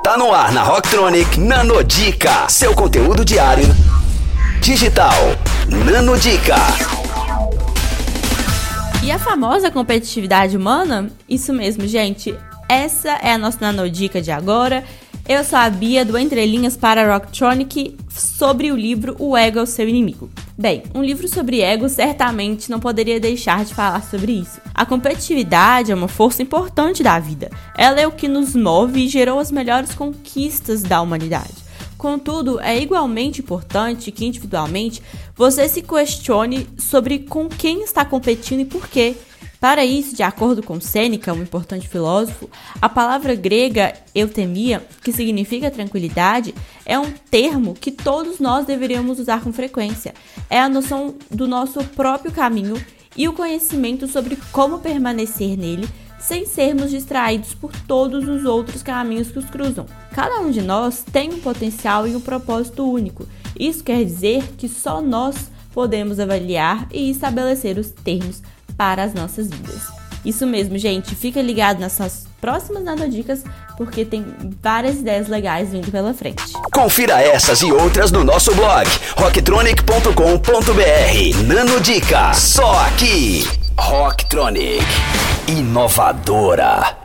Tá no ar na Rocktronic Nanodica, seu conteúdo diário digital. Nanodica. E a famosa competitividade humana? Isso mesmo, gente. Essa é a nossa nanodica de agora. Eu sou a Bia do Entrelinhas para Rocktronic sobre o livro O Ego é o Seu Inimigo. Bem, um livro sobre ego certamente não poderia deixar de falar sobre isso. A competitividade é uma força importante da vida. Ela é o que nos move e gerou as melhores conquistas da humanidade. Contudo, é igualmente importante que individualmente você se questione sobre com quem está competindo e por quê. Para isso, de acordo com Sêneca, um importante filósofo, a palavra grega eutemia, que significa tranquilidade, é um termo que todos nós deveríamos usar com frequência. É a noção do nosso próprio caminho e o conhecimento sobre como permanecer nele sem sermos distraídos por todos os outros caminhos que os cruzam. Cada um de nós tem um potencial e um propósito único. Isso quer dizer que só nós podemos avaliar e estabelecer os termos para as nossas vidas. Isso mesmo, gente. Fica ligado nessas próximas nanodicas, porque tem várias ideias legais vindo pela frente. Confira essas e outras no nosso blog rocktronic.com.br. Nanodica, só aqui. Rocktronic, inovadora.